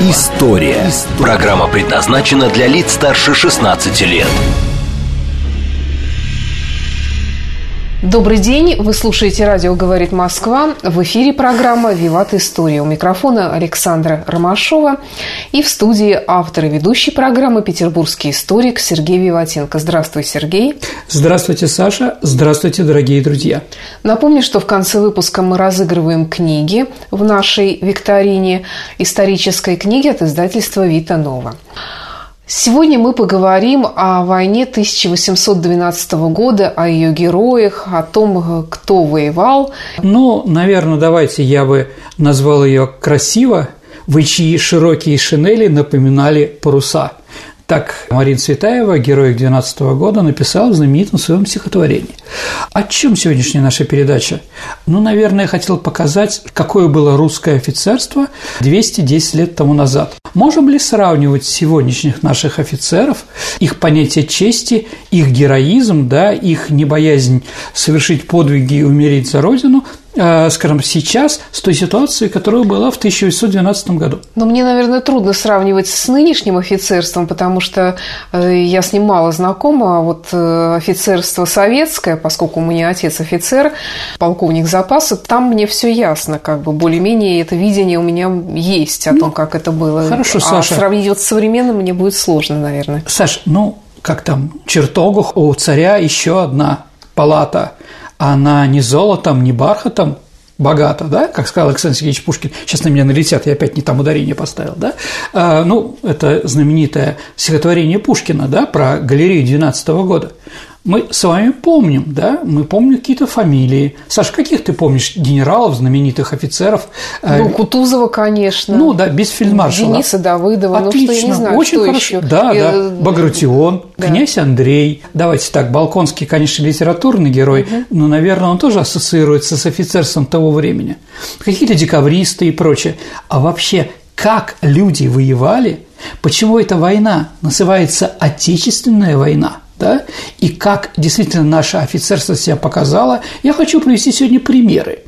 История». Программа предназначена для лиц старше 16 лет. Добрый день, вы слушаете радио «Говорит Москва». В эфире программа «Виват История». У микрофона Александра Ромашова и в студии автор и ведущий программы петербургский историк Сергей Виватенко. Здравствуй, Сергей. Здравствуйте, Саша. Здравствуйте, дорогие друзья. Напомню, что в конце выпуска мы разыгрываем книги в нашей викторине исторической книги от издательства «Вита Нова». Сегодня мы поговорим о войне 1812 года, о ее героях, о том, кто воевал. Ну, наверное, давайте я бы назвал ее красиво, в чьи широкие шинели напоминали паруса. Так Марина Цветаева, герой 12 года, написала в знаменитом своем стихотворении. О чем сегодняшняя наша передача? Ну, наверное, я хотел показать, какое было русское офицерство 210 лет тому назад. Можем ли сравнивать сегодняшних наших офицеров, их понятие чести, их героизм, да, их небоязнь совершить подвиги и умереть за Родину скажем, сейчас с той ситуацией, которая была в 1812 году. Но мне, наверное, трудно сравнивать с нынешним офицерством, потому что э, я с ним мало знакома. А вот э, офицерство советское, поскольку у меня отец офицер, полковник запаса, там мне все ясно, как бы более-менее это видение у меня есть о ну, том, как это было. Хорошо, а Саша. сравнить вот с современным мне будет сложно, наверное. Саш, ну, как там, чертогах у царя еще одна палата – она не золотом, не бархатом богата, да, как сказал Александр Сергеевич Пушкин, сейчас на меня налетят, я опять не там ударение поставил, да, а, ну, это знаменитое стихотворение Пушкина, да, про галерею 12 года мы с вами помним, да, мы помним какие-то фамилии. Саш, каких ты помнишь генералов, знаменитых офицеров? Э, ну, Кутузова, конечно. Ну, да, без фельдмаршала. Дениса Давыдова. Отлично, ну, что, я не знаю, очень что хорошо. еще. Да, я... да, Багратион, да. князь Андрей. Давайте так, Балконский, конечно, литературный герой, угу. но, наверное, он тоже ассоциируется с офицерством того времени. Какие-то декабристы и прочее. А вообще, как люди воевали, почему эта война называется Отечественная война – да, и как действительно наше офицерство себя показало, я хочу привести сегодня примеры.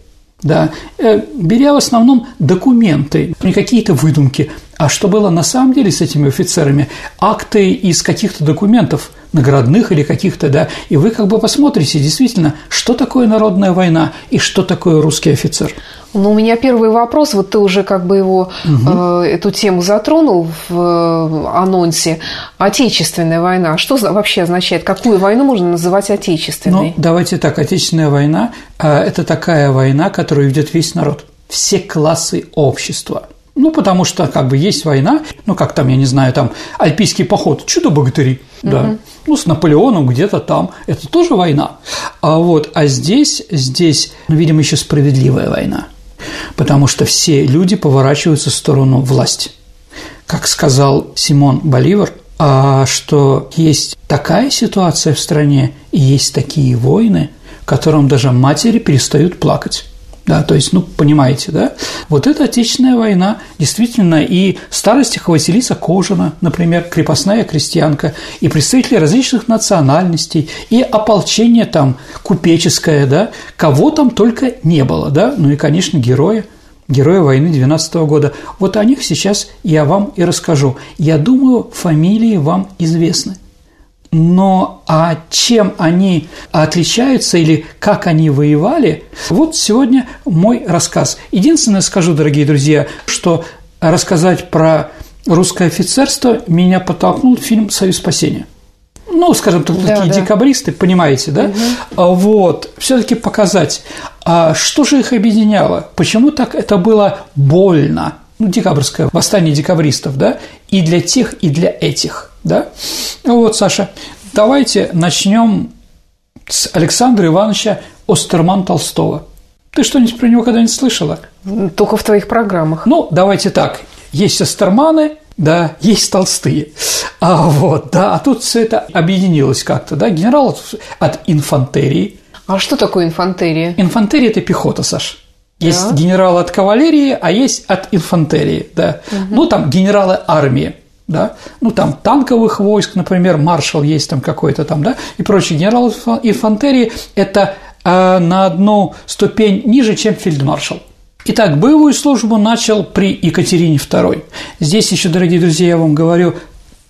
Да, э, беря в основном документы, не какие-то выдумки, а что было на самом деле с этими офицерами, акты из каких-то документов, наградных или каких-то, да, и вы как бы посмотрите действительно, что такое народная война и что такое русский офицер. Ну, у меня первый вопрос, вот ты уже как бы его, угу. э, эту тему затронул в э, анонсе. Отечественная война, что вообще означает? Какую войну можно называть отечественной? Ну, давайте так, отечественная война э, – это такая война, которую ведет весь народ, все классы общества – ну, потому что как бы есть война, ну, как там, я не знаю, там альпийский поход, чудо-богатыри, угу. да, ну, с Наполеоном где-то там, это тоже война. А вот, а здесь, здесь, ну, видимо, еще справедливая война, потому что все люди поворачиваются в сторону власти. Как сказал Симон Боливар, а что есть такая ситуация в стране и есть такие войны, в котором даже матери перестают плакать. Да, то есть, ну, понимаете, да? Вот это Отечественная война, действительно, и старостиха Василиса Кожина, например, крепостная крестьянка, и представители различных национальностей, и ополчение там купеческое, да, кого там только не было, да, ну и, конечно, герои, герои войны 12 года. Вот о них сейчас я вам и расскажу. Я думаю, фамилии вам известны – но а чем они отличаются или как они воевали, вот сегодня мой рассказ. Единственное скажу, дорогие друзья, что рассказать про русское офицерство меня подтолкнул фильм «Союз спасения». Ну, скажем так, да, такие да. декабристы, понимаете, да? Угу. Вот, все-таки показать, а что же их объединяло, почему так это было больно, ну, декабрьское восстание декабристов, да, и для тех, и для этих да? Вот, Саша, давайте начнем с Александра Ивановича Остерман Толстого. Ты что-нибудь про него когда-нибудь слышала? Только в твоих программах. Ну, давайте так. Есть Остерманы, да, есть толстые. А вот, да, а тут все это объединилось как-то, да, генерал от инфантерии. А что такое инфантерия? Инфантерия – это пехота, Саш. Есть да. генерал от кавалерии, а есть от инфантерии, да. Угу. Ну, там генералы армии, да, ну, там танковых войск, например, маршал есть там какой-то там, да, и прочие. Генерал инфантерии – это э, на одну ступень ниже, чем фельдмаршал. Итак, боевую службу начал при Екатерине II. Здесь еще, дорогие друзья, я вам говорю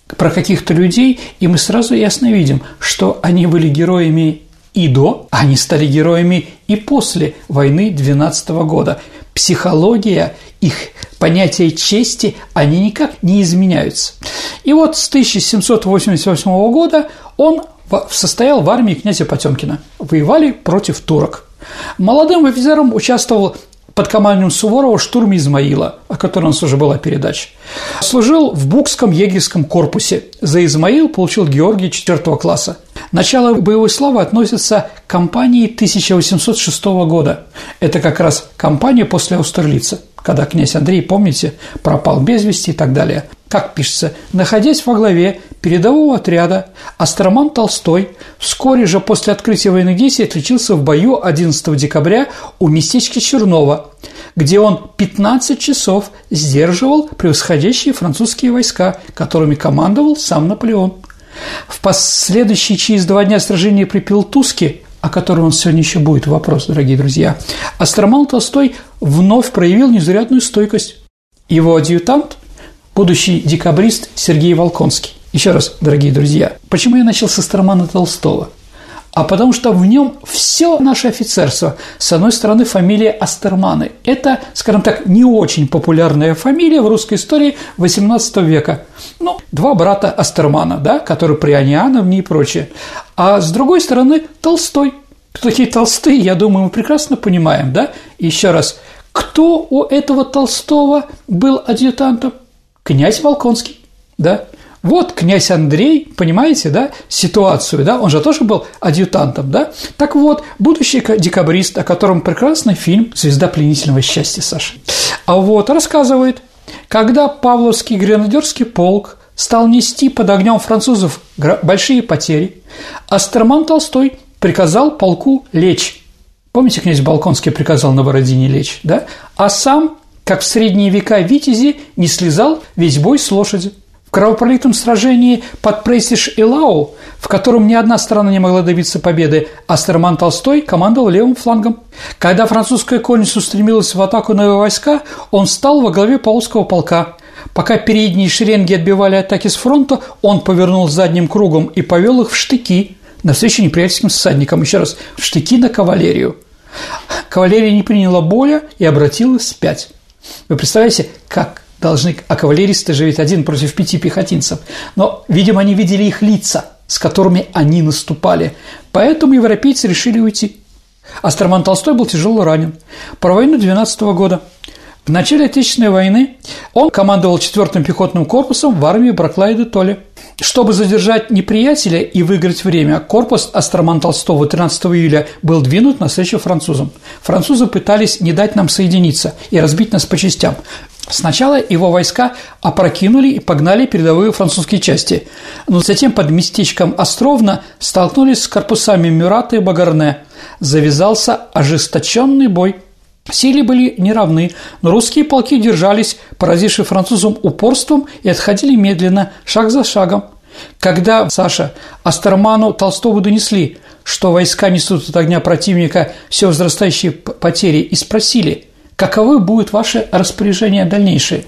про каких-то людей, и мы сразу ясно видим, что они были героями и до, они стали героями и после войны 12 года. Психология, их понятие чести, они никак не изменяются. И вот с 1788 года он состоял в армии князя Потемкина. Воевали против турок. Молодым офицером участвовал под командованием Суворова штурме Измаила, о котором у нас уже была передача. Служил в Букском егерском корпусе. За Измаил получил Георгий 4 класса. Начало боевой славы относится к кампании 1806 года. Это как раз кампания после Аустерлица, когда князь Андрей, помните, пропал без вести и так далее. Как пишется, находясь во главе передового отряда, Астроман Толстой вскоре же после открытия военных действий отличился в бою 11 декабря у местечка Чернова, где он 15 часов сдерживал превосходящие французские войска, которыми командовал сам Наполеон. В последующие через два дня сражения при Пилтуске, о котором он сегодня еще будет вопрос, дорогие друзья, Астроман Толстой вновь проявил незарядную стойкость. Его адъютант, будущий декабрист Сергей Волконский. Еще раз, дорогие друзья, почему я начал с Астромана Толстого – а потому что в нем все наше офицерство. С одной стороны, фамилия Астерманы. Это, скажем так, не очень популярная фамилия в русской истории XVIII века. Ну, два брата Астермана, да, которые Приониановни и прочее. А с другой стороны, Толстой. Кто такие толстые, я думаю, мы прекрасно понимаем, да? Еще раз, кто у этого Толстого был адъютантом? Князь Волконский, да? Вот князь Андрей, понимаете, да, ситуацию, да, он же тоже был адъютантом, да. Так вот, будущий декабрист, о котором прекрасный фильм «Звезда пленительного счастья», Саша. А вот рассказывает, когда Павловский гренадерский полк стал нести под огнем французов большие потери, Астерман Толстой приказал полку лечь. Помните, князь Балконский приказал на Бородине лечь, да? А сам, как в средние века витязи, не слезал весь бой с лошади. В кровопролитном сражении под Прейсиш-Илау, в котором ни одна страна не могла добиться победы, Астерман Толстой командовал левым флангом. Когда французская конница устремилась в атаку на его войска, он встал во главе полского полка. Пока передние шеренги отбивали атаки с фронта, он повернул задним кругом и повел их в штыки навстречу неприятельским всадникам. Еще раз, в штыки на кавалерию. Кавалерия не приняла боя и обратилась вспять. Вы представляете, как должны, а кавалеристы же ведь один против пяти пехотинцев. Но, видимо, они видели их лица, с которыми они наступали. Поэтому европейцы решили уйти. Астроман Толстой был тяжело ранен. Про войну 12 года. В начале Отечественной войны он командовал 4-м пехотным корпусом в армии Браклая де Толли. Чтобы задержать неприятеля и выиграть время, корпус Астроман Толстого 13 июля был двинут навстречу французам. Французы пытались не дать нам соединиться и разбить нас по частям. Сначала его войска опрокинули и погнали передовые французские части, но затем под местечком Островно столкнулись с корпусами Мюрата и Багарне. Завязался ожесточенный бой. Силы были неравны, но русские полки держались, поразившие французам упорством и отходили медленно, шаг за шагом. Когда, Саша, Астерману Толстову донесли, что войска несут от огня противника все возрастающие потери, и спросили – каковы будут ваши распоряжения дальнейшие?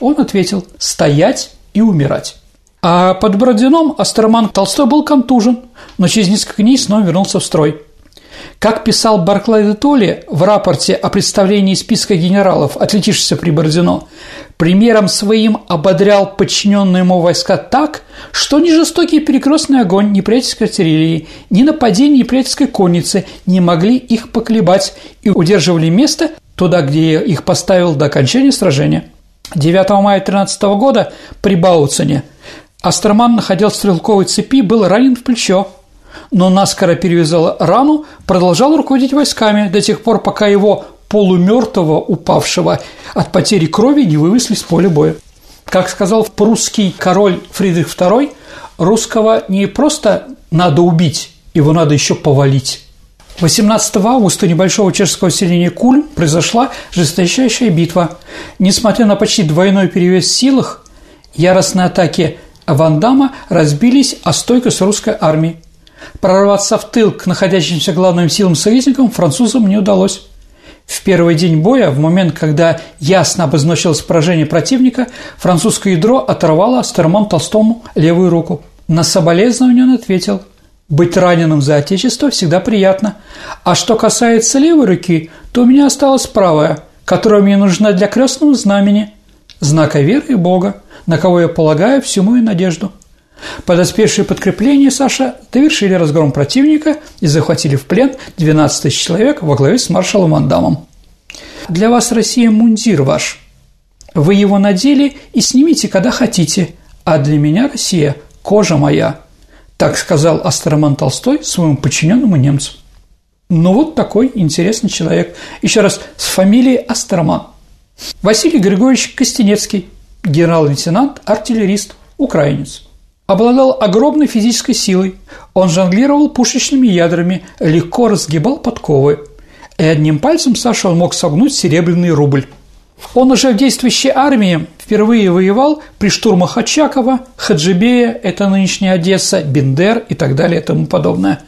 Он ответил – стоять и умирать. А под Бородином Астерман Толстой был контужен, но через несколько дней снова вернулся в строй. Как писал Барклай де Толли в рапорте о представлении списка генералов, отличившихся при Бородино, примером своим ободрял подчиненные ему войска так, что ни жестокий перекрестный огонь неприятельской артиллерии, ни нападение неприятельской конницы не могли их поколебать и удерживали место, туда, где их поставил до окончания сражения. 9 мая 13 года при Бауцене Астерман находил в стрелковой цепи, был ранен в плечо, но наскоро перевязал рану, продолжал руководить войсками до тех пор, пока его полумертвого, упавшего от потери крови, не вывезли с поля боя. Как сказал прусский король Фридрих II, русского не просто надо убить, его надо еще повалить. 18 августа небольшого чешского селения Кульм произошла жесточайшая битва. Несмотря на почти двойной перевес в силах, яростные атаки Вандама разбились о стойкость русской армии. Прорваться в тыл к находящимся главным силам союзникам французам не удалось. В первый день боя, в момент, когда ясно обозначилось поражение противника, французское ядро оторвало Стерман Толстому левую руку. На соболезнование он ответил – быть раненым за Отечество всегда приятно. А что касается левой руки, то у меня осталась правая, которая мне нужна для крестного знамени, знака веры и Бога, на кого я полагаю всю мою надежду. Подоспевшие подкрепления Саша довершили разгром противника и захватили в плен 12 тысяч человек во главе с маршалом Вандамом. Для вас Россия мундир ваш. Вы его надели и снимите, когда хотите, а для меня Россия – кожа моя – так сказал Астерман Толстой своему подчиненному немцу. Ну вот такой интересный человек. Еще раз, с фамилией Астерман. Василий Григорьевич Костенецкий, генерал-лейтенант, артиллерист, украинец. Обладал огромной физической силой. Он жонглировал пушечными ядрами, легко разгибал подковы. И одним пальцем Саша он мог согнуть серебряный рубль. Он уже в действующей армии впервые воевал при штурмах Очакова, Хаджибея, это нынешняя Одесса, Бендер и так далее и тому подобное.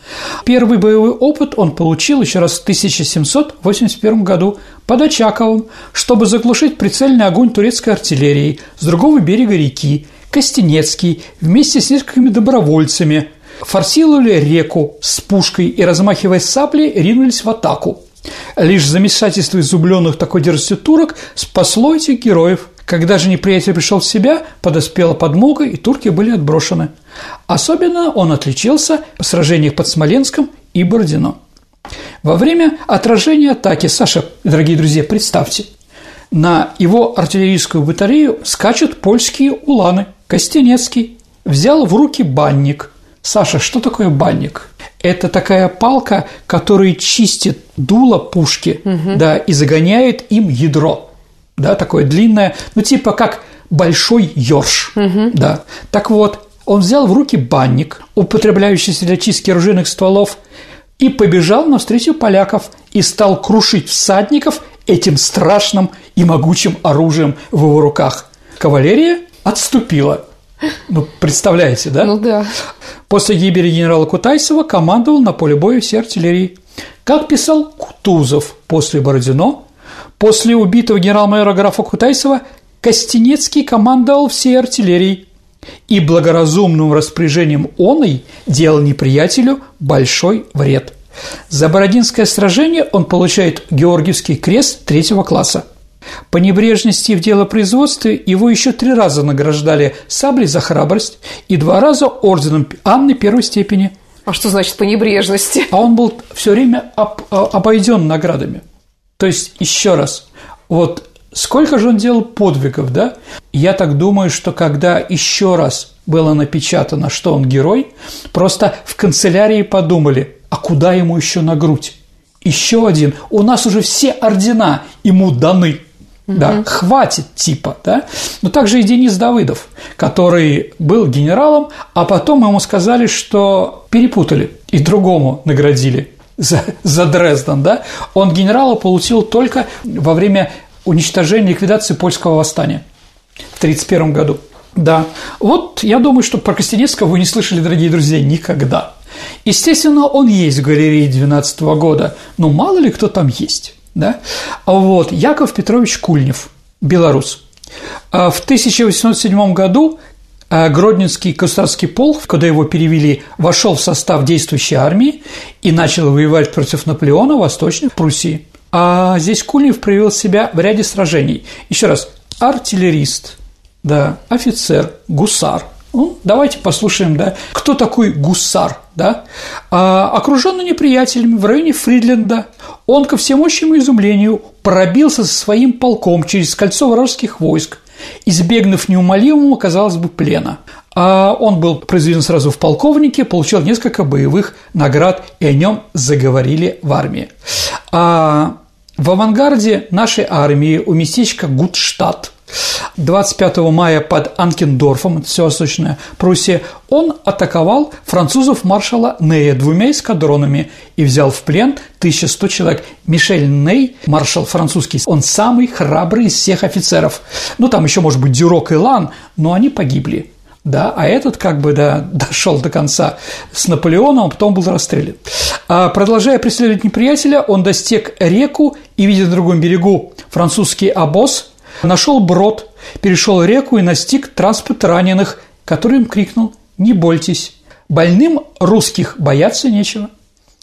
Первый боевой опыт он получил еще раз в 1781 году под Очаковым, чтобы заглушить прицельный огонь турецкой артиллерии с другого берега реки. Костенецкий вместе с несколькими добровольцами форсировали реку с пушкой и, размахивая саблей, ринулись в атаку. Лишь замешательство изумленных такой дерзостью турок спасло этих героев. Когда же неприятель пришел в себя, подоспела подмога, и турки были отброшены. Особенно он отличился в сражениях под Смоленском и Бородино. Во время отражения атаки, Саша, дорогие друзья, представьте, на его артиллерийскую батарею скачут польские уланы. Костенецкий взял в руки банник. Саша, что такое банник? это такая палка, которая чистит дуло пушки, угу. да, и загоняет им ядро, да, такое длинное, ну типа как большой ёрш, угу. да. Так вот, он взял в руки банник, употребляющийся для чистки оружейных стволов, и побежал навстречу поляков и стал крушить всадников этим страшным и могучим оружием в его руках. Кавалерия отступила. Ну, представляете, да? Ну да. После гибели генерала Кутайсова командовал на поле боя всей артиллерии. Как писал Кутузов после Бородино, после убитого генерал-майора графа Кутайсова Костенецкий командовал всей артиллерией и благоразумным распоряжением оной делал неприятелю большой вред. За Бородинское сражение он получает Георгиевский крест третьего класса – по небрежности в делопроизводстве его еще три раза награждали саблей за храбрость и два раза орденом Анны первой степени. А что значит по небрежности? А он был все время об, а, обойден наградами. То есть, еще раз, вот сколько же он делал подвигов, да? Я так думаю, что когда еще раз было напечатано, что он герой, просто в канцелярии подумали, а куда ему еще на грудь? Еще один. У нас уже все ордена ему даны. Угу. Да, хватит типа, да. Но также и Денис Давыдов, который был генералом, а потом ему сказали, что перепутали и другому наградили за, за Дрезден, да. Он генерала получил только во время уничтожения, ликвидации польского восстания в 1931 году. Да. Вот я думаю, что про Костенецкого вы не слышали, дорогие друзья, никогда. Естественно, он есть в галерее 12 года, но мало ли кто там есть. Да? Вот. Яков Петрович Кульнев, белорус. А в 1807 году а, Гродненский государский полк, когда его перевели, вошел в состав действующей армии и начал воевать против Наполеона в Восточной Пруссии. А здесь Кульнев проявил себя в ряде сражений. Еще раз, артиллерист, да, офицер, гусар – ну, давайте послушаем, да, кто такой гусар, да? А, окруженный неприятелями в районе Фридленда, он, ко всемощному изумлению, пробился со своим полком через кольцо вражеских войск, избегнув неумолимого, казалось бы, плена. А он был произведен сразу в полковнике, получил несколько боевых наград, и о нем заговорили в армии. А в авангарде нашей армии у местечка Гудштадт 25 мая под Анкендорфом, все Восточная Пруссия, он атаковал французов маршала Нея двумя эскадронами и взял в плен 1100 человек. Мишель Ней, маршал французский, он самый храбрый из всех офицеров. Ну, там еще, может быть, Дюрок и Лан, но они погибли да, а этот как бы да, дошел до конца с Наполеоном, а потом был расстрелян. А продолжая преследовать неприятеля, он достиг реку и, видя на другом берегу французский обоз, нашел брод, перешел реку и настиг транспорт раненых, который им крикнул «Не бойтесь, больным русских бояться нечего».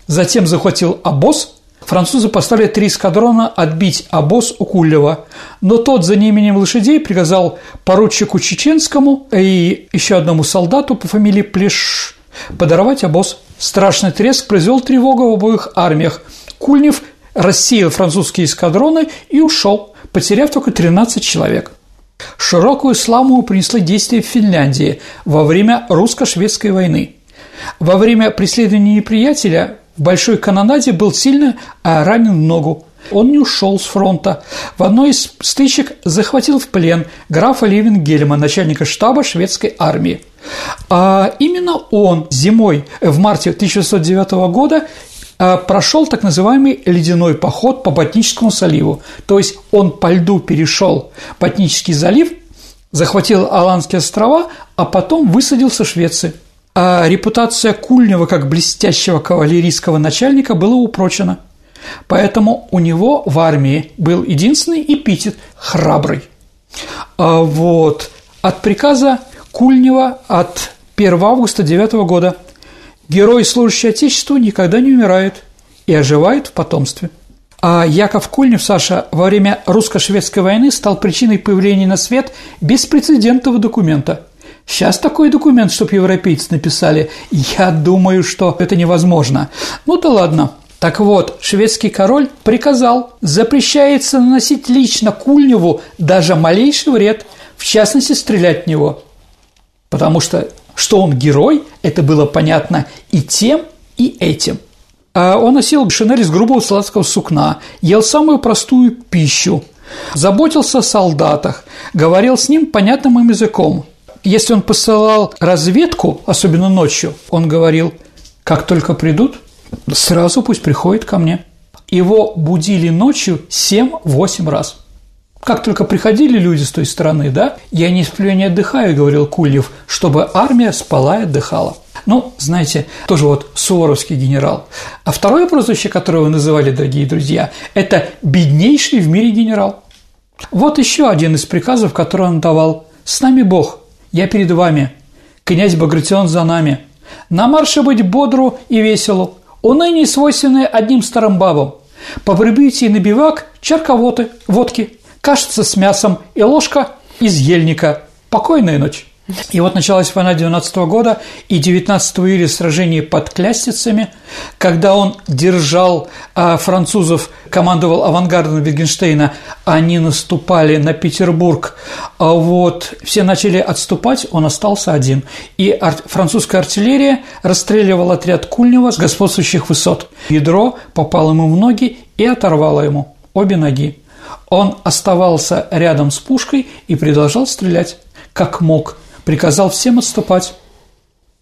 Затем захватил обоз Французы поставили три эскадрона отбить обоз у Кулева, но тот за неимением лошадей приказал поручику Чеченскому и еще одному солдату по фамилии Плеш подорвать обоз. Страшный треск произвел тревогу в обоих армиях. Кульнев рассеял французские эскадроны и ушел, потеряв только 13 человек. Широкую славу принесло действие в Финляндии во время русско-шведской войны. Во время преследования неприятеля в большой канонаде был сильно а, ранен в ногу. Он не ушел с фронта. В одной из стычек захватил в плен графа Левенгельма, начальника штаба шведской армии. А именно он зимой в марте 1609 года прошел так называемый ледяной поход по Ботническому заливу. То есть он по льду перешел Ботнический залив, захватил Аланские острова, а потом высадился в Швеции а репутация Кульнева как блестящего кавалерийского начальника была упрочена. Поэтому у него в армии был единственный эпитет «храбрый». А вот от приказа Кульнева от 1 августа 9 года герой, служащий Отечеству, никогда не умирает и оживает в потомстве. А Яков Кульнев, Саша, во время русско-шведской войны стал причиной появления на свет беспрецедентного документа – Сейчас такой документ, чтобы европейцы написали, я думаю, что это невозможно. Ну да ладно. Так вот, шведский король приказал, запрещается наносить лично Кульневу даже малейший вред, в частности, стрелять в него. Потому что, что он герой, это было понятно и тем, и этим. А он носил шинель из грубого сладкого сукна, ел самую простую пищу, заботился о солдатах, говорил с ним понятным им языком – если он посылал разведку, особенно ночью, он говорил, как только придут, сразу пусть приходит ко мне. Его будили ночью 7-8 раз. Как только приходили люди с той стороны, да, я не сплю, не отдыхаю, говорил Кульев, чтобы армия спала и отдыхала. Ну, знаете, тоже вот суворовский генерал. А второе прозвище, которое вы называли, дорогие друзья, это беднейший в мире генерал. Вот еще один из приказов, который он давал. «С нами Бог, я перед вами, князь Багратион за нами. На марше быть бодру и веселу, уныние свойственное одним старым бабам. По прибытии на бивак чарка воды, водки, кашица с мясом и ложка из ельника. Покойная ночь. И вот началась война 19 года, и 19 июля сражение под Клястицами, когда он держал а, французов, командовал авангардом Wittgensteina, они наступали на Петербург, а вот все начали отступать, он остался один. И ар- французская артиллерия расстреливала отряд Кульнева с господствующих высот. Ядро попало ему в ноги и оторвало ему обе ноги. Он оставался рядом с пушкой и продолжал стрелять, как мог – приказал всем отступать.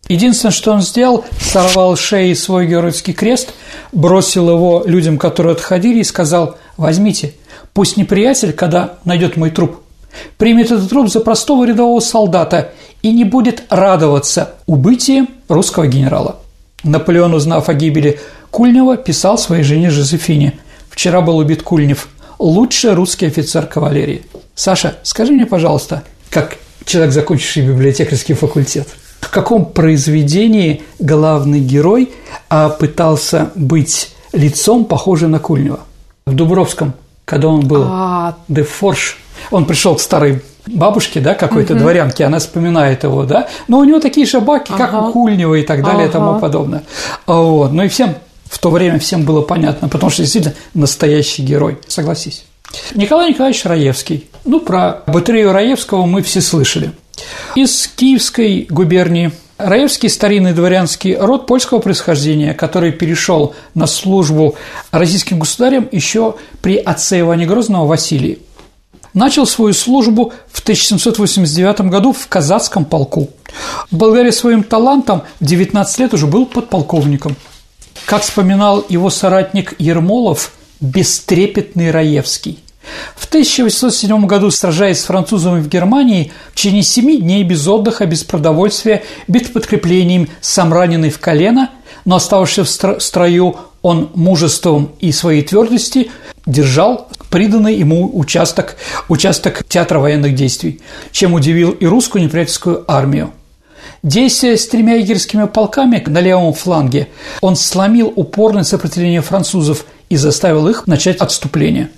Единственное, что он сделал, сорвал шеи свой геройский крест, бросил его людям, которые отходили, и сказал «Возьмите, пусть неприятель, когда найдет мой труп, примет этот труп за простого рядового солдата и не будет радоваться убытием русского генерала». Наполеон, узнав о гибели Кульнева, писал своей жене Жозефине «Вчера был убит Кульнев, лучший русский офицер кавалерии». Саша, скажи мне, пожалуйста, как человек, закончивший библиотекарский факультет. В каком произведении главный герой а, пытался быть лицом, похожим на Кульнева? В Дубровском, когда он был а... де Форш, он пришел к старой бабушке, да, какой-то угу. дворянке, она вспоминает его, да, но у него такие же баки, ага. как у Кульнева и так далее ага. и тому подобное. А вот. Ну и всем в то время всем было понятно, потому что действительно настоящий герой, согласись. Николай Николаевич Раевский. Ну, про батарею Раевского мы все слышали. Из Киевской губернии Раевский – старинный дворянский род польского происхождения, который перешел на службу российским государям еще при отце Иване Грозного Василии. начал свою службу в 1789 году в казацком полку. Благодаря своим талантам в 19 лет уже был подполковником. Как вспоминал его соратник Ермолов, бестрепетный Раевский. В 1807 году, сражаясь с французами в Германии, в течение семи дней без отдыха, без продовольствия, без подкреплением, сам раненый в колено, но оставшийся в строю, он мужеством и своей твердости держал приданный ему участок, участок театра военных действий, чем удивил и русскую неприятельскую армию. Действуя с тремя егерскими полками на левом фланге, он сломил упорное сопротивление французов и заставил их начать отступление.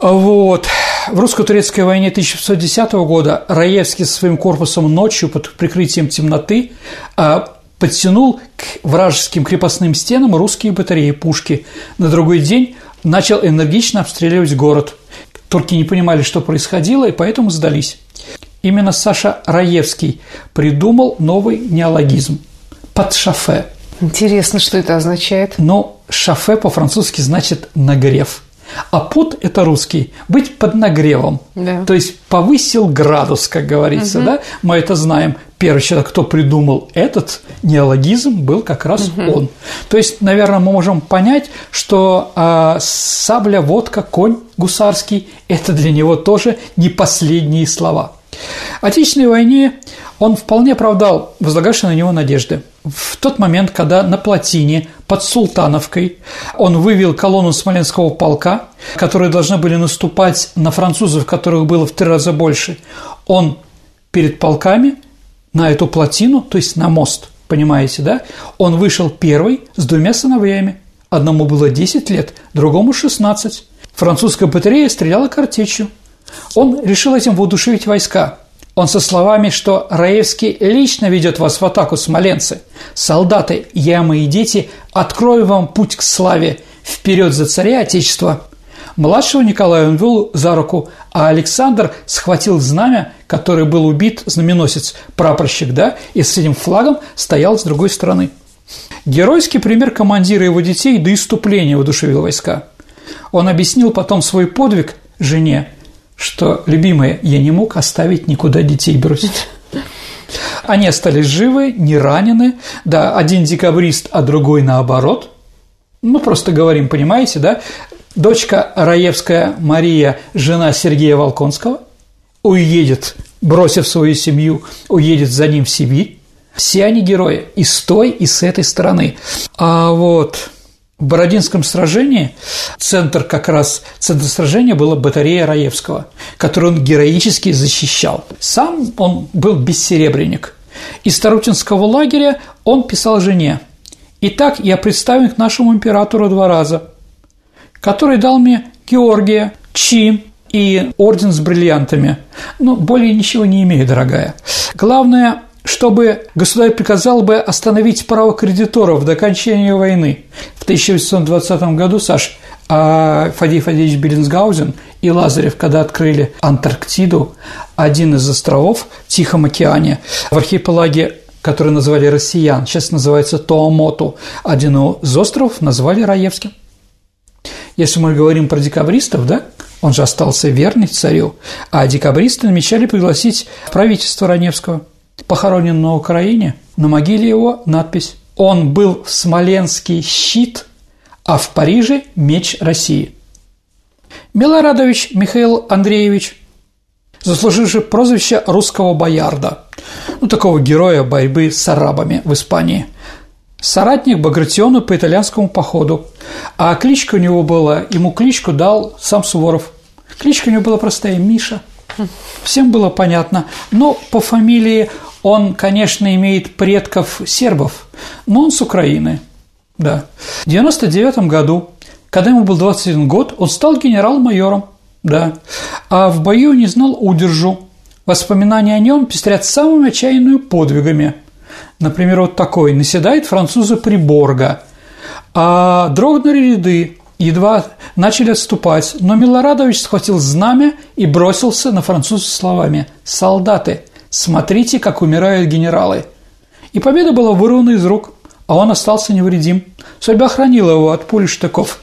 Вот. В русско-турецкой войне 1610 года Раевский со своим корпусом ночью под прикрытием темноты а, подтянул к вражеским крепостным стенам русские батареи пушки. На другой день начал энергично обстреливать город. Турки не понимали, что происходило, и поэтому сдались. Именно Саша Раевский придумал новый неологизм – подшафе. Интересно, что это означает? Но шафе по-французски значит «нагрев». А под – это русский, быть под нагревом. Да. То есть повысил градус, как говорится, угу. да? Мы это знаем. Первый человек, кто придумал этот неологизм, был как раз угу. он. То есть, наверное, мы можем понять, что э, сабля, водка, конь гусарский – это для него тоже не последние слова. Отечественной войне он вполне оправдал возлагавшие на него надежды. В тот момент, когда на плотине под Султановкой он вывел колонну Смоленского полка, которые должны были наступать на французов, которых было в три раза больше, он перед полками на эту плотину, то есть на мост, понимаете, да, он вышел первый с двумя сыновьями. Одному было 10 лет, другому 16. Французская батарея стреляла картечью. Он решил этим воодушевить войска. Он со словами, что Раевский лично ведет вас в атаку, смоленцы. Солдаты, я, мои дети, открою вам путь к славе. Вперед за царя Отечества. Младшего Николая он вел за руку, а Александр схватил знамя, который был убит, знаменосец, прапорщик, да, и с этим флагом стоял с другой стороны. Геройский пример командира его детей до иступления воодушевил войска. Он объяснил потом свой подвиг жене, что, любимая, я не мог оставить никуда детей бросить. Они остались живы, не ранены. Да, один декабрист, а другой наоборот. Ну, просто говорим, понимаете, да? Дочка Раевская Мария, жена Сергея Волконского, уедет, бросив свою семью, уедет за ним в Сибирь. Все они герои и с той, и с этой стороны. А вот Бородинском сражении центр как раз, центр сражения была батарея Раевского, которую он героически защищал. Сам он был бессеребренник. Из Тарутинского лагеря он писал жене «Итак, я представлен к нашему императору два раза, который дал мне Георгия, чин и орден с бриллиантами. Но более ничего не имею, дорогая. Главное, чтобы государь приказал бы остановить право кредиторов до окончания войны. В 1820 году, Саш, а Фадей Фадеевич Беллинсгаузен и Лазарев, когда открыли Антарктиду, один из островов в Тихом океане, в архипелаге который называли россиян, сейчас называется Туамоту. Один из островов назвали Раевским. Если мы говорим про декабристов, да, он же остался верный царю, а декабристы намечали пригласить правительство Раневского – похоронен на Украине, на могиле его надпись «Он был в Смоленский щит, а в Париже меч России». Милорадович Михаил Андреевич, заслуживший прозвище русского боярда, ну, такого героя борьбы с арабами в Испании, соратник Багратиону по итальянскому походу, а кличка у него была, ему кличку дал сам Суворов. Кличка у него была простая – Миша – Всем было понятно. Но по фамилии он, конечно, имеет предков сербов, но он с Украины. Да. В 99 году, когда ему был 21 год, он стал генерал-майором. Да. А в бою не знал удержу. Воспоминания о нем пестрят самыми отчаянными подвигами. Например, вот такой. Наседает французы Приборга, а дрогнули ряды, едва начали отступать, но Милорадович схватил знамя и бросился на французов словами «Солдаты, смотрите, как умирают генералы». И победа была вырвана из рук, а он остался невредим. Судьба хранила его от пули штыков.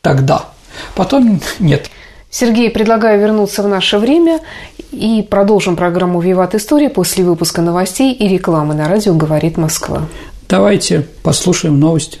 Тогда. Потом нет. Сергей, предлагаю вернуться в наше время и продолжим программу «Виват История» после выпуска новостей и рекламы на радио «Говорит Москва». Давайте послушаем новости.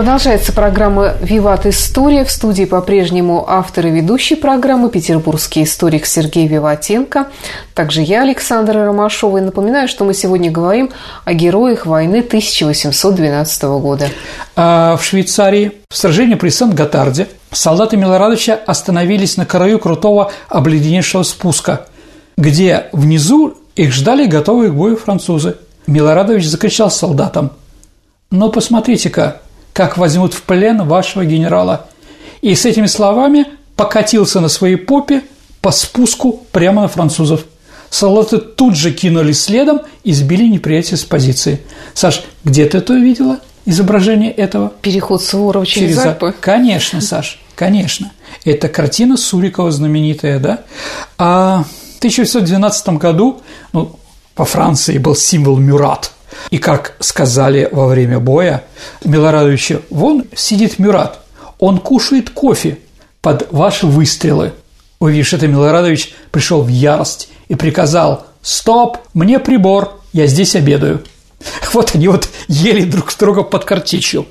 Продолжается программа «Виват История». В студии по-прежнему автор и ведущий программы петербургский историк Сергей Виватенко. Также я, Александра Ромашова. И напоминаю, что мы сегодня говорим о героях войны 1812 года. А в Швейцарии в сражении при Сен-Готарде солдаты Милорадовича остановились на краю крутого обледеневшего спуска, где внизу их ждали готовые к бою французы. Милорадович закричал солдатам «Но посмотрите-ка, как возьмут в плен вашего генерала. И с этими словами покатился на своей попе по спуску прямо на французов. Солдаты тут же кинули следом и сбили неприятеля с позиции. Саш, где ты это увидела? Изображение этого? Переход Суворова через, через Альпы? Конечно, Саш, конечно. Это картина Сурикова знаменитая, да? А в 1912 году ну, во Франции был символ Мюрат – и как сказали во время боя Милорадовичу, вон сидит Мюрат, он кушает кофе под ваши выстрелы. Увидишь это, Милорадович пришел в ярость и приказал «Стоп, мне прибор, я здесь обедаю». Вот они вот ели друг с другом под картечью.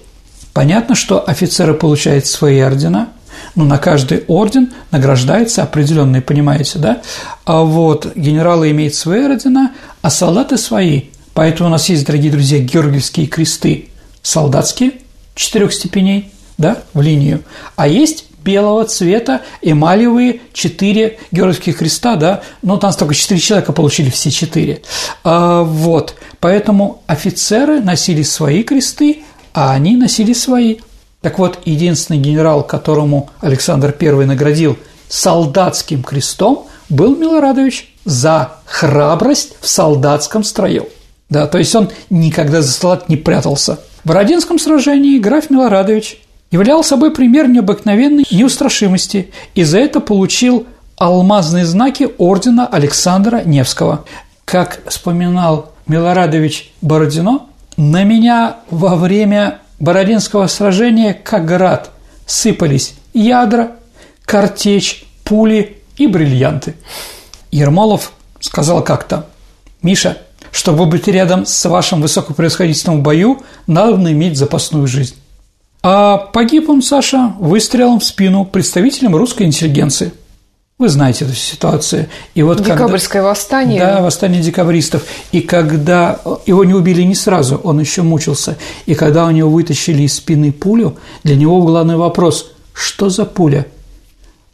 Понятно, что офицеры получают свои ордена, но на каждый орден награждается определенный, понимаете, да? А вот генералы имеют свои ордена, а солдаты свои – Поэтому у нас есть, дорогие друзья, георгиевские кресты солдатские, четырех степеней, да, в линию, а есть белого цвета эмалевые четыре георгиевских креста, да, но там только четыре человека получили все четыре. А, вот, поэтому офицеры носили свои кресты, а они носили свои. Так вот, единственный генерал, которому Александр I наградил солдатским крестом, был Милорадович за храбрость в солдатском строю. Да, то есть он никогда за салат не прятался. В Бородинском сражении граф Милорадович являл собой пример необыкновенной неустрашимости и за это получил алмазные знаки ордена Александра Невского. Как вспоминал Милорадович Бородино, на меня во время Бородинского сражения, как град, сыпались ядра, картечь, пули и бриллианты. Ермолов сказал как-то, «Миша, чтобы быть рядом с вашим высокопроисходительным в бою, надо иметь запасную жизнь. А погиб он, Саша, выстрелом в спину представителем русской интеллигенции. Вы знаете эту ситуацию. И вот Декабрьское когда, восстание. Да, восстание декабристов. И когда его не убили не сразу, он еще мучился. И когда у него вытащили из спины пулю, для него главный вопрос – что за пуля?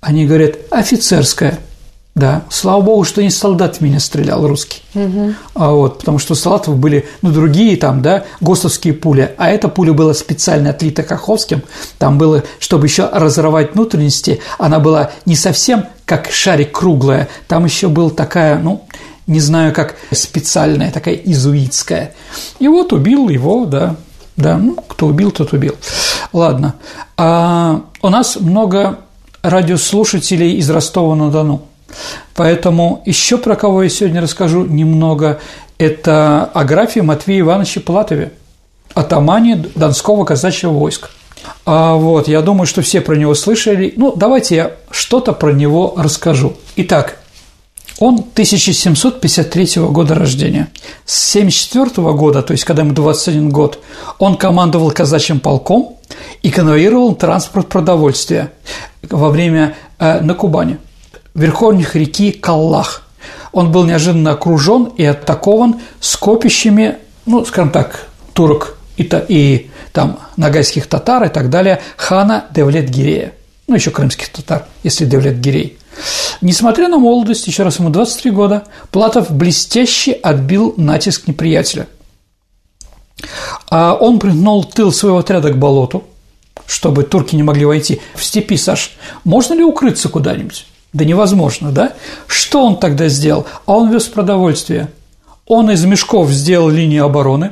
Они говорят – офицерская – да, слава богу, что не солдат в меня стрелял русский. Угу. А вот, потому что у солдатов были, ну, другие там, да, ГОСТовские пули, а эта пуля была специально отлита Каховским, там было, чтобы еще разорвать внутренности, она была не совсем как шарик круглая, там еще была такая, ну, не знаю, как специальная, такая изуитская. И вот убил его, да, да, ну, кто убил, тот убил. Ладно. А у нас много радиослушателей из Ростова-на-Дону. Поэтому еще про кого я сегодня расскажу немного. Это о графе Матвея Ивановича Платове, атамане Донского казачьего войска. А вот, я думаю, что все про него слышали. Ну, давайте я что-то про него расскажу. Итак, он 1753 года рождения. С 74 года, то есть когда ему 21 год, он командовал казачьим полком и конвоировал транспорт продовольствия во время э, на Кубани верховник реки Каллах. Он был неожиданно окружен и атакован скопищами, ну, скажем так, турок и, и там нагайских татар и так далее, хана Девлет-Гирея. Ну, еще крымских татар, если Девлет-Гирей. Несмотря на молодость, еще раз ему 23 года, Платов блестяще отбил натиск неприятеля. А он пригнул тыл своего отряда к болоту, чтобы турки не могли войти. В степи, Саш, можно ли укрыться куда-нибудь? Да невозможно, да? Что он тогда сделал? А он вез продовольствие. Он из мешков сделал линию обороны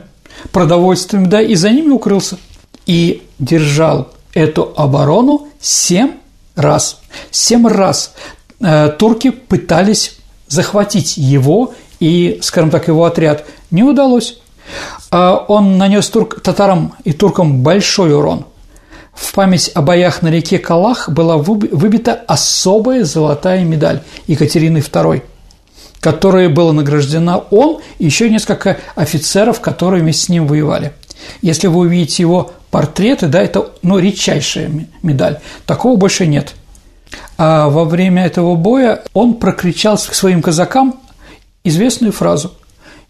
продовольствием, да, и за ними укрылся. И держал эту оборону семь раз. Семь раз э, турки пытались захватить его и, скажем так, его отряд. Не удалось. Э, он нанес турк, татарам и туркам большой урон. В память о боях на реке Калах была выбита особая золотая медаль Екатерины II, которой была награждена он и еще несколько офицеров, которые вместе с ним воевали. Если вы увидите его портреты, да, это ну, редчайшая медаль. Такого больше нет. А во время этого боя он прокричал к своим казакам известную фразу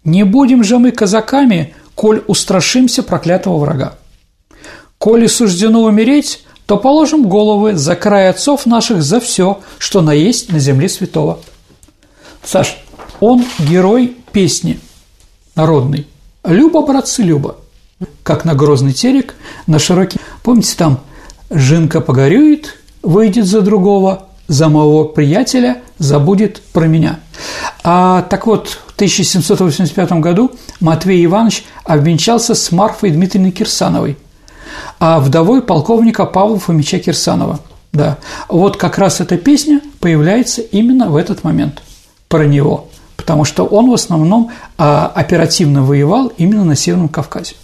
«Не будем же мы казаками, коль устрашимся проклятого врага. Коли суждено умереть, то положим головы за край отцов наших за все, что наесть на земле святого». Саш, он герой песни народной. «Люба, братцы, Люба», как на грозный терек, на широкий. Помните, там «Жинка погорюет, выйдет за другого, за моего приятеля забудет про меня». А, так вот, в 1785 году Матвей Иванович обвенчался с Марфой Дмитриевной Кирсановой, вдовой полковника Павла Фомича Кирсанова. Да, вот как раз эта песня появляется именно в этот момент про него, потому что он в основном а, оперативно воевал именно на Северном Кавказе.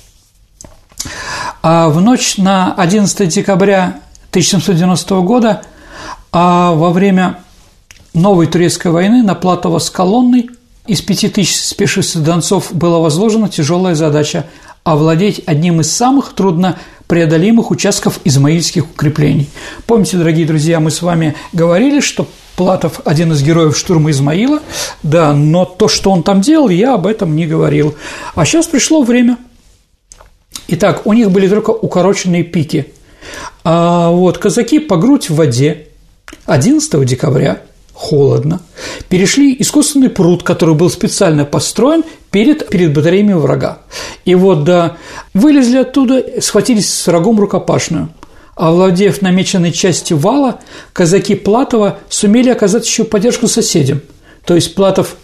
А в ночь на 11 декабря 1790 года а во время новой турецкой войны на Платово с колонной из пяти тысяч спешивших донцов была возложена тяжелая задача овладеть одним из самых трудно преодолимых участков измаильских укреплений. Помните, дорогие друзья, мы с вами говорили, что Платов – один из героев штурма Измаила, да, но то, что он там делал, я об этом не говорил. А сейчас пришло время – Итак, у них были только укороченные пики. А вот казаки по грудь в воде 11 декабря холодно, перешли искусственный пруд, который был специально построен перед, перед батареями врага. И вот да, вылезли оттуда, схватились с врагом рукопашную. Овладев намеченной частью вала, казаки Платова сумели оказать еще поддержку соседям. То есть Платов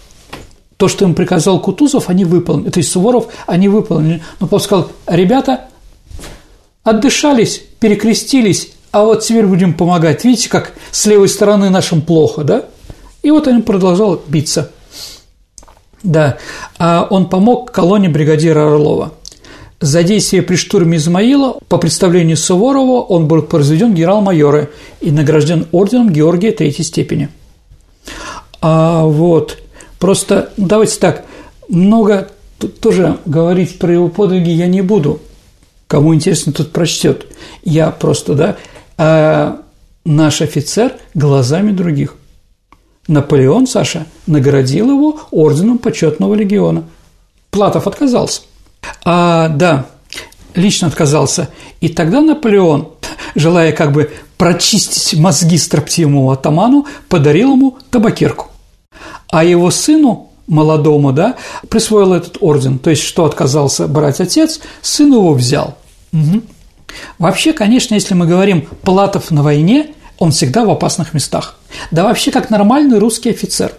то, что им приказал Кутузов, они выполнили, то есть Суворов, они выполнили. Но Павел сказал, ребята, отдышались, перекрестились, а вот теперь будем помогать. Видите, как с левой стороны нашим плохо, да? И вот он продолжал биться. Да, а он помог колонне бригадира Орлова. За действие при штурме Измаила, по представлению Суворова, он был произведен генерал-майоры и награжден орденом Георгия Третьей степени. А вот – Просто давайте так, много тоже говорить про его подвиги я не буду. Кому интересно, тот прочтет. Я просто, да, а наш офицер глазами других. Наполеон, Саша, наградил его орденом почетного легиона. Платов отказался. А, да, лично отказался. И тогда Наполеон, желая как бы прочистить мозги строптивому атаману, подарил ему табакерку а его сыну молодому, да, присвоил этот орден, то есть что отказался брать отец, сын его взял. Угу. Вообще, конечно, если мы говорим Платов на войне, он всегда в опасных местах. Да вообще как нормальный русский офицер.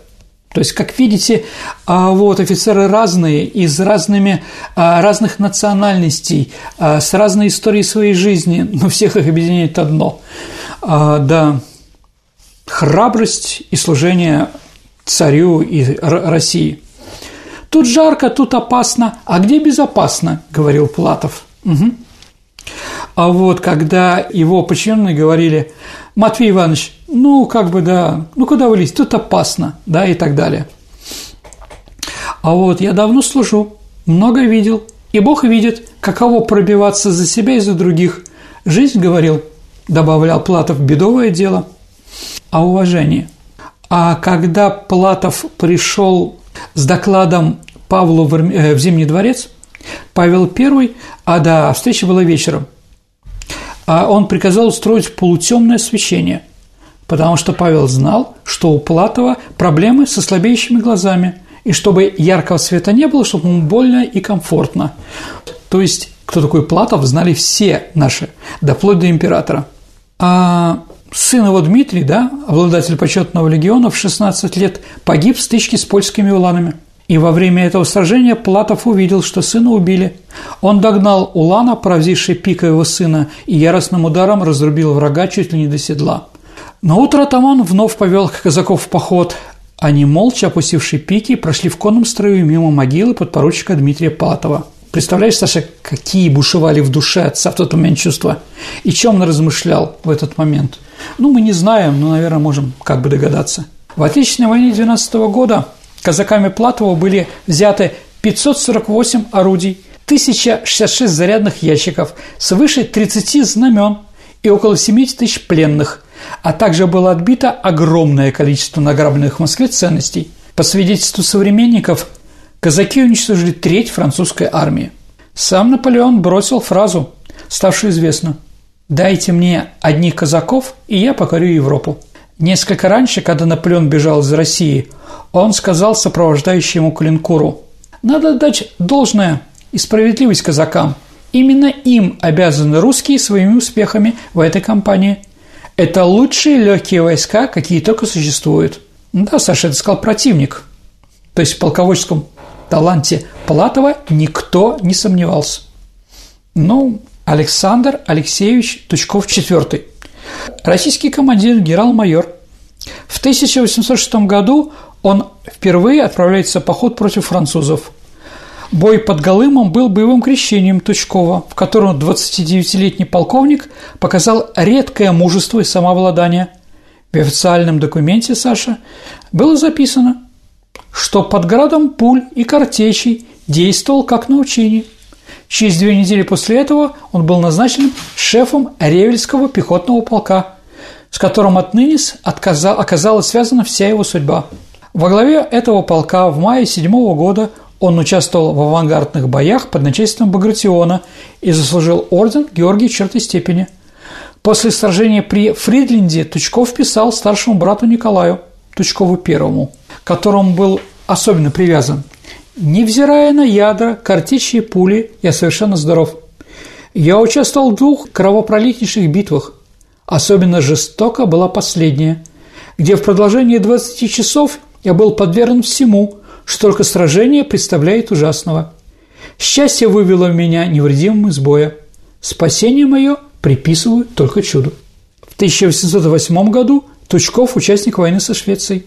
То есть, как видите, а, вот офицеры разные, из разными, а, разных национальностей, а, с разной историей своей жизни, но всех их объединяет одно. Да, храбрость и служение царю и России. Тут жарко, тут опасно, а где безопасно, говорил Платов. Угу. А вот когда его подчиненные говорили, Матвей Иванович, ну, как бы, да, ну, куда вы лезете, тут опасно, да, и так далее. А вот я давно служу, много видел, и Бог видит, каково пробиваться за себя и за других. Жизнь, говорил, добавлял Платов, бедовое дело. А уважение – а когда Платов пришел с докладом Павлу в э, Зимний дворец, Павел I, а да, встреча была вечером, он приказал устроить полутемное освещение, потому что Павел знал, что у Платова проблемы со слабеющими глазами, и чтобы яркого света не было, чтобы ему больно и комфортно. То есть, кто такой Платов, знали все наши, до вплоть до императора. А Сын его Дмитрий, да, обладатель почетного легиона, в 16 лет погиб в стычке с польскими уланами. И во время этого сражения Платов увидел, что сына убили. Он догнал Улана, поразивший пика его сына, и яростным ударом разрубил врага чуть ли не до седла. На утро атаман вновь повел казаков в поход. Они, молча опустившие пики, прошли в конном строю мимо могилы подпоручика Дмитрия Платова. Представляешь, Саша, какие бушевали в душе отца в тот момент чувства? И чем он размышлял в этот момент? Ну, мы не знаем, но, наверное, можем как бы догадаться. В Отечественной войне 12 года казаками Платова были взяты 548 орудий, 1066 зарядных ящиков, свыше 30 знамен и около 70 тысяч пленных, а также было отбито огромное количество награбленных в Москве ценностей. По свидетельству современников, казаки уничтожили треть французской армии. Сам Наполеон бросил фразу, ставшую известну «Дайте мне одних казаков, и я покорю Европу». Несколько раньше, когда Наполеон бежал из России, он сказал сопровождающему Калинкуру, «Надо дать должное и справедливость казакам. Именно им обязаны русские своими успехами в этой кампании. Это лучшие легкие войска, какие только существуют». Да, Саша, это сказал противник. То есть в полководческом таланте Платова никто не сомневался. Ну, Александр Алексеевич Тучков IV. Российский командир генерал-майор. В 1806 году он впервые отправляется в поход против французов. Бой под Голымом был боевым крещением Тучкова, в котором 29-летний полковник показал редкое мужество и самообладание. В официальном документе, Саша, было записано, что под градом пуль и картечей действовал как на учении. Через две недели после этого он был назначен шефом Ревельского пехотного полка, с которым отныне оказалась связана вся его судьба – во главе этого полка в мае 7 года он участвовал в авангардных боях под начальством Багратиона и заслужил орден Георгия четвертой степени. После сражения при Фридленде Тучков писал старшему брату Николаю, Тучкову первому, к которому был особенно привязан. «Невзирая на ядра, картечи и пули, я совершенно здоров. Я участвовал в двух кровопролитнейших битвах. Особенно жестоко была последняя, где в продолжении 20 часов я был подвергнут всему, что только сражение представляет ужасного. Счастье вывело меня невредимым из боя. Спасение мое приписываю только чуду. В 1808 году Тучков – участник войны со Швецией.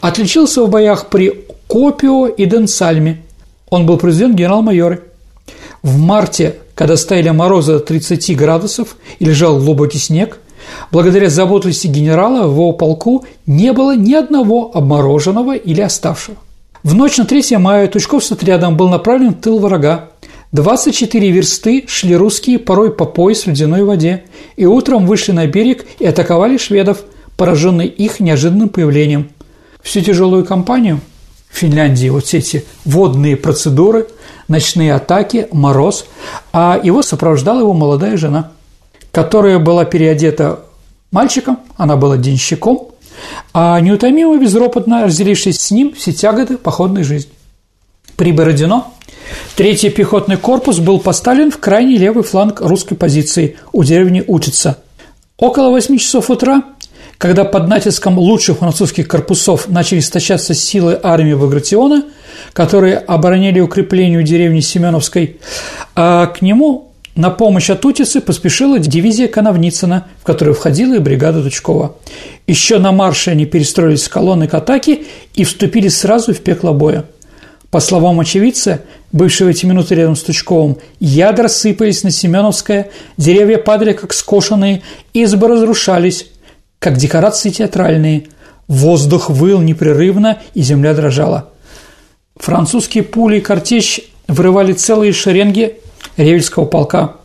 Отличился в боях при Копио и Денсальме. Он был произведен генерал-майоры. В марте, когда стояли морозы до 30 градусов и лежал глубокий снег – Благодаря заботливости генерала в его полку не было ни одного обмороженного или оставшего. В ночь на 3 мая Тучков с отрядом был направлен в тыл врага. 24 версты шли русские порой по пояс в ледяной воде, и утром вышли на берег и атаковали шведов, пораженные их неожиданным появлением. Всю тяжелую кампанию Финляндии вот все эти водные процедуры, ночные атаки, мороз, а его сопровождала его молодая жена – которая была переодета мальчиком, она была денщиком, а неутомимо безропотно разделившись с ним все тяготы походной жизни. При Бородино третий пехотный корпус был поставлен в крайний левый фланг русской позиции у деревни Учица. Около 8 часов утра, когда под натиском лучших французских корпусов начали истощаться силы армии Багратиона, которые оборонили укрепление деревни Семеновской, а к нему на помощь от Утицы поспешила дивизия Коновницына, в которую входила и бригада Тучкова. Еще на марше они перестроились с колонны к атаке и вступили сразу в пекло боя. По словам очевидца, бывшего эти минуты рядом с Тучковым, ядра сыпались на Семеновское, деревья падали как скошенные, избы разрушались, как декорации театральные. Воздух выл непрерывно, и земля дрожала. Французские пули и картечь вырывали целые шеренги Ревельского полка.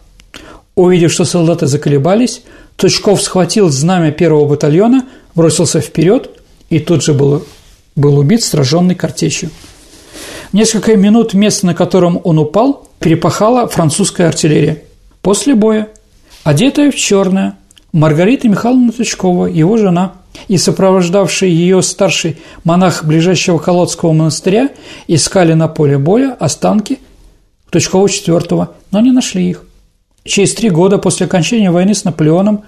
Увидев, что солдаты заколебались, Тучков схватил знамя первого батальона, бросился вперед и тут же был, был убит сраженной картечью. Несколько минут место, на котором он упал, перепахала французская артиллерия. После боя, одетая в черное, Маргарита Михайловна Тучкова, его жена, и сопровождавший ее старший монах ближайшего Колодского монастыря искали на поле боя останки Тучкова IV, но не нашли их. Через три года после окончания войны с Наполеоном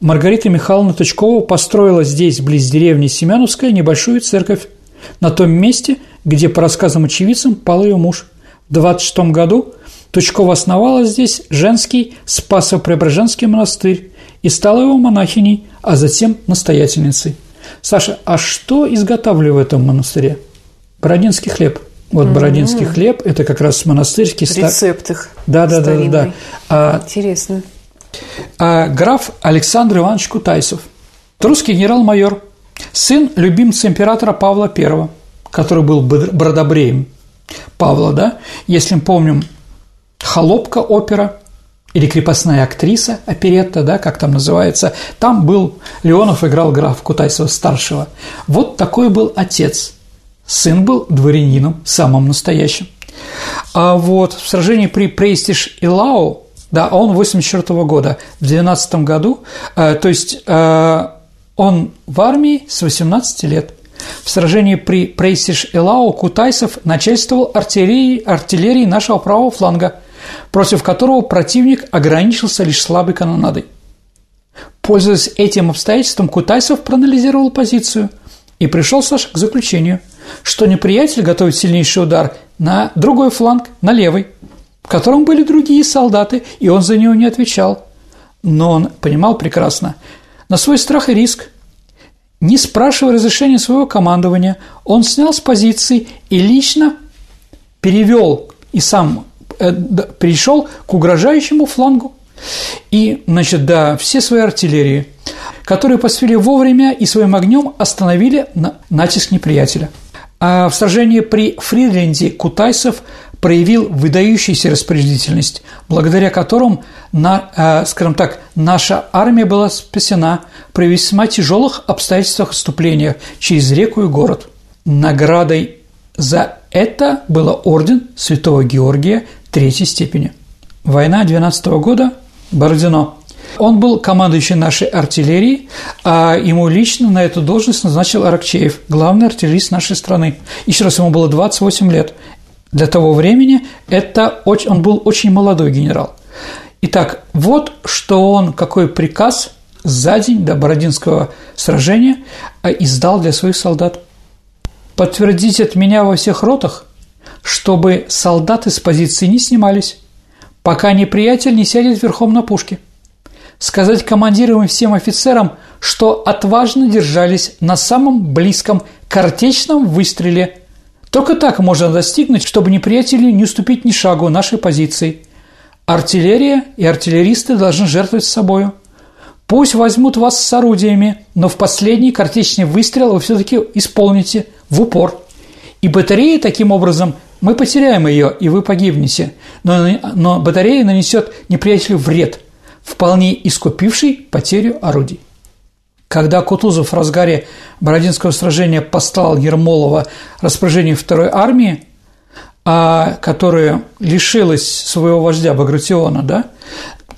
Маргарита Михайловна Тучкова построила здесь, близ деревни Семеновская, небольшую церковь, на том месте, где, по рассказам очевидцам, пал ее муж. В 26 году Тучкова основала здесь женский Спасо-Преображенский монастырь и стала его монахиней, а затем настоятельницей. Саша, а что изготавливали в этом монастыре? Бородинский хлеб. Вот mm-hmm. бородинский хлеб – это как раз монастырский рецепт их. Да, да, да, да, да. А, Интересно. А, граф Александр Иванович Кутайсов, русский генерал-майор, сын любимца императора Павла I, который был бродобреем Павла, да, если мы помним, «Холопка» опера или «Крепостная актриса» оперетта, да, как там называется, там был, Леонов играл граф Кутайсова-старшего. Вот такой был отец. Сын был дворянином, самым настоящим. А вот в сражении при Престиж и Лау, да, он 84 года, в 12 году, э, то есть э, он в армии с 18 лет – в сражении при Прейсиш-Элау Кутайсов начальствовал артиллерией, артиллерией нашего правого фланга, против которого противник ограничился лишь слабой канонадой. Пользуясь этим обстоятельством, Кутайсов проанализировал позицию и пришел Саша к заключению, что неприятель готовит сильнейший удар на другой фланг, на левый, в котором были другие солдаты, и он за него не отвечал. Но он понимал прекрасно, на свой страх и риск не спрашивая разрешения своего командования, он снял с позиции и лично перевел и сам пришел к угрожающему флангу. И, значит, да, все свои артиллерии, которые посвели вовремя и своим огнем остановили натиск неприятеля. А в сражении при Фридленде Кутайсов проявил выдающуюся распорядительность, благодаря которым, на, э, скажем так, наша армия была спасена при весьма тяжелых обстоятельствах отступления через реку и город. Наградой за это был орден Святого Георгия третьей степени. Война 12 года Бородино. Он был командующий нашей артиллерией, а ему лично на эту должность назначил Аракчеев, главный артиллерист нашей страны. Еще раз, ему было 28 лет. Для того времени это очень, он был очень молодой генерал. Итак, вот что он, какой приказ за день до Бородинского сражения а, издал для своих солдат. Подтвердить от меня во всех ротах, чтобы солдаты с позиции не снимались, пока неприятель не сядет верхом на пушке. Сказать командирам и всем офицерам, что отважно держались на самом близком картечном выстреле только так можно достигнуть, чтобы неприятелю не уступить ни шагу нашей позиции. Артиллерия и артиллеристы должны жертвовать собою. Пусть возьмут вас с орудиями, но в последний картечный выстрел вы все-таки исполните в упор. И батареи таким образом мы потеряем ее, и вы погибнете. Но, но батарея нанесет неприятелю вред, вполне искупивший потерю орудий. Когда Кутузов в разгаре Бородинского сражения послал Ермолова распоряжение второй армии, а, которая лишилась своего вождя Багратиона, да,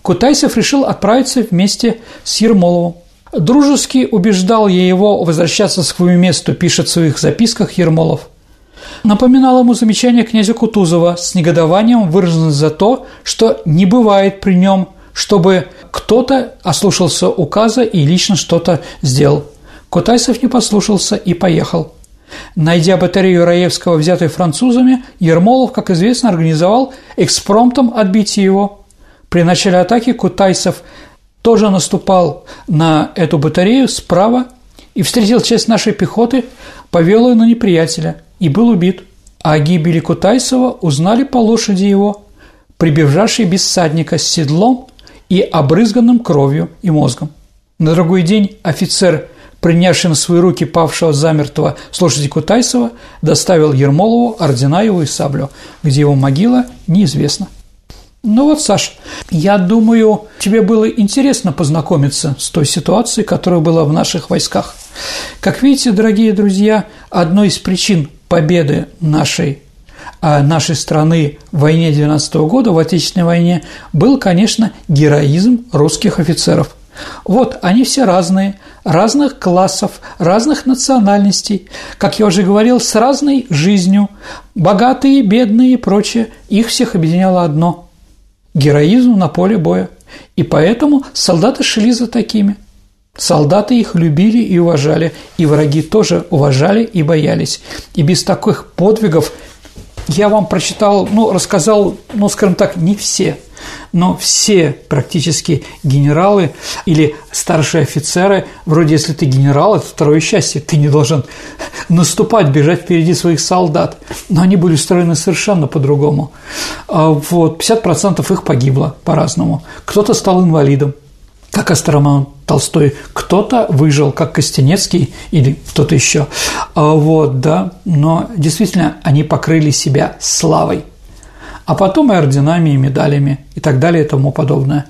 Кутайсев решил отправиться вместе с Ермоловым. Дружески убеждал я его возвращаться к своему месту, пишет в своих записках Ермолов. Напоминал ему замечание князя Кутузова с негодованием, выраженное за то, что не бывает при нем чтобы кто-то ослушался указа и лично что-то сделал. Кутайсов не послушался и поехал. Найдя батарею Раевского, взятой французами, Ермолов, как известно, организовал экспромтом отбитие его. При начале атаки Кутайсов тоже наступал на эту батарею справа и встретил часть нашей пехоты, повел ее на неприятеля и был убит. А о гибели Кутайсова узнали по лошади его, прибежавший без всадника с седлом и обрызганным кровью и мозгом. На другой день офицер, принявший на свои руки павшего замертвого с лошади Кутайсова, доставил Ермолову ордена его и саблю, где его могила неизвестна. Ну вот, Саш, я думаю, тебе было интересно познакомиться с той ситуацией, которая была в наших войсках. Как видите, дорогие друзья, одной из причин победы нашей а нашей страны в войне 12 года, в Отечественной войне, был, конечно, героизм русских офицеров. Вот, они все разные, разных классов, разных национальностей, как я уже говорил, с разной жизнью, богатые, бедные и прочее, их всех объединяло одно – героизм на поле боя. И поэтому солдаты шли за такими. Солдаты их любили и уважали, и враги тоже уважали и боялись. И без таких подвигов я вам прочитал, ну, рассказал, ну, скажем так, не все, но все практически генералы или старшие офицеры, вроде если ты генерал, это второе счастье, ты не должен наступать, бежать впереди своих солдат. Но они были устроены совершенно по-другому. А вот, 50% их погибло по-разному. Кто-то стал инвалидом, как Астроман Толстой, кто-то выжил, как Костенецкий или кто-то еще. А вот, да, но действительно они покрыли себя славой а потом и орденами, и медалями, и так далее, и тому подобное.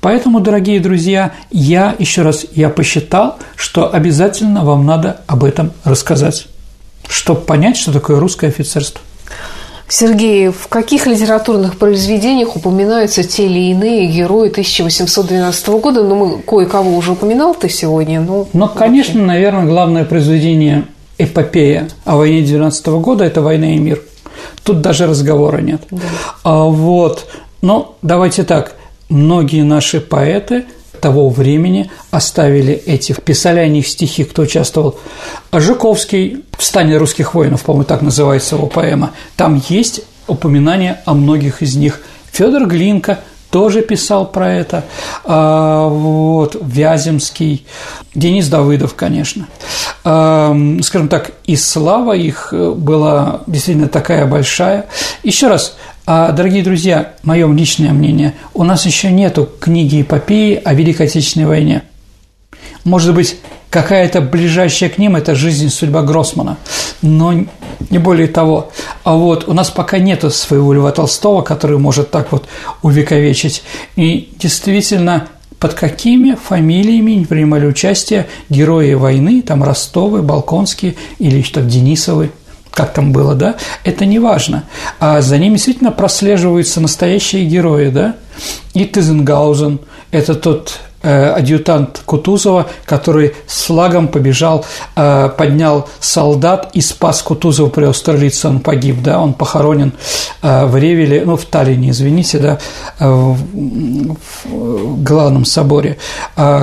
Поэтому, дорогие друзья, я еще раз, я посчитал, что обязательно вам надо об этом рассказать, чтобы понять, что такое русское офицерство. Сергей, в каких литературных произведениях упоминаются те или иные герои 1812 года? Ну, мы кое-кого уже упоминал ты сегодня. Ну, ну конечно, наверное, главное произведение эпопея о войне 19 года – это «Война и мир». Тут даже разговора нет. Да. А вот, ну, давайте так, многие наши поэты – того времени оставили эти, писали о них стихи, кто участвовал. Жуковский в «Стане русских воинов», по-моему, так называется его поэма, там есть упоминание о многих из них. Федор Глинка тоже писал про это, а, вот, Вяземский, Денис Давыдов, конечно. А, скажем так, и слава их была действительно такая большая. Еще раз, а, дорогие друзья, мое личное мнение, у нас еще нету книги эпопеи о Великой Отечественной войне. Может быть, какая-то ближайшая к ним – это «Жизнь и судьба Гроссмана», но не более того. А вот у нас пока нету своего Льва Толстого, который может так вот увековечить. И действительно, под какими фамилиями принимали участие герои войны, там Ростовы, Балконские или что Денисовы – как там было, да, это не важно. А за ними действительно прослеживаются настоящие герои, да. И Тизенгаузен – это тот адъютант Кутузова, который с флагом побежал, э, поднял солдат и спас Кутузова при Аустерлице, он погиб, да, он похоронен э, в Ревеле, ну, в Таллине, извините, да, в главном соборе.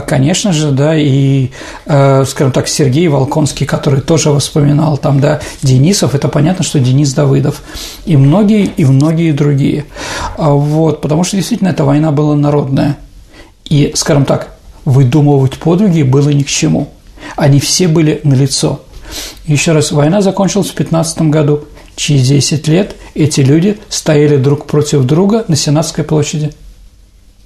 Конечно же, да, и, скажем так, Сергей Волконский, который тоже воспоминал там, да, Денисов, это понятно, что Денис Давыдов, и многие, и многие другие. Вот, потому что действительно эта война была народная – и, скажем так, выдумывать подвиги было ни к чему. Они все были налицо. Еще раз, война закончилась в 15 году. Через 10 лет эти люди стояли друг против друга на Сенатской площади.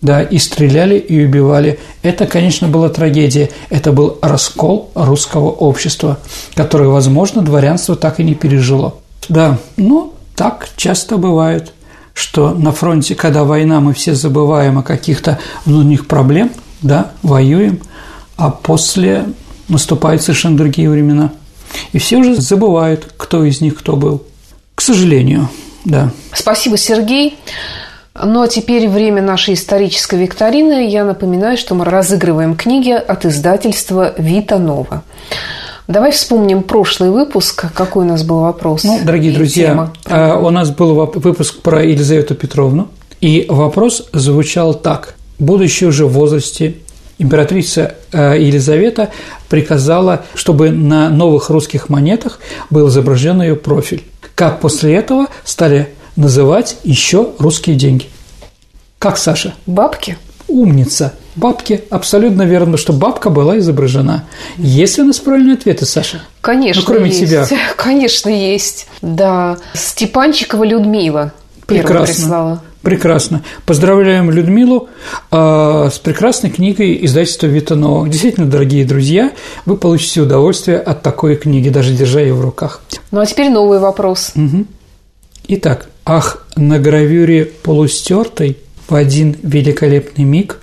Да, и стреляли, и убивали. Это, конечно, была трагедия. Это был раскол русского общества, которое, возможно, дворянство так и не пережило. Да, ну, так часто бывает – что на фронте, когда война, мы все забываем о каких-то внутренних проблем, да, воюем, а после наступают совершенно другие времена. И все уже забывают, кто из них кто был. К сожалению, да. Спасибо, Сергей. Ну а теперь время нашей исторической викторины. Я напоминаю, что мы разыгрываем книги от издательства «Вита Нова». Давай вспомним прошлый выпуск. Какой у нас был вопрос? Ну, дорогие друзья, тема. А, у нас был выпуск про Елизавету Петровну, и вопрос звучал так. Будучи уже в возрасте, императрица а, Елизавета приказала, чтобы на новых русских монетах был изображен ее профиль. Как после этого стали называть еще русские деньги? Как, Саша? Бабки. Умница. Бабки. Абсолютно верно, что бабка была изображена. Есть ли у нас правильные ответы, Саша? Конечно, ну, кроме есть. тебя. Конечно, есть. Да. Степанчикова Людмила Прекрасно. прислала. Прекрасно. Поздравляем Людмилу э, с прекрасной книгой издательства Витанова. Действительно, дорогие друзья, вы получите удовольствие от такой книги, даже держа ее в руках. Ну а теперь новый вопрос. Угу. Итак, ах, на гравюре полустертой в один великолепный миг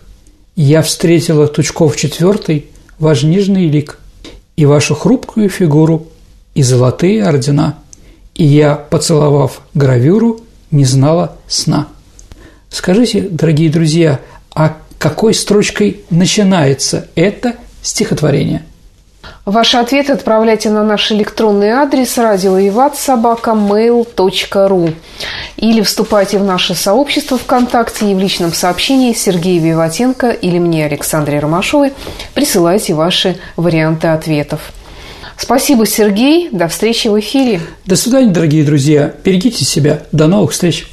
я встретила Тучков четвертый, ваш нежный лик, и вашу хрупкую фигуру, и золотые ордена, и я, поцеловав гравюру, не знала сна. Скажите, дорогие друзья, а какой строчкой начинается это стихотворение? Ваши ответы отправляйте на наш электронный адрес радиовиватсобакамейл.ру или вступайте в наше сообщество ВКонтакте и в личном сообщении Сергея Виватенко или мне, Александре Ромашовой, присылайте ваши варианты ответов. Спасибо, Сергей. До встречи в эфире. До свидания, дорогие друзья. Берегите себя. До новых встреч.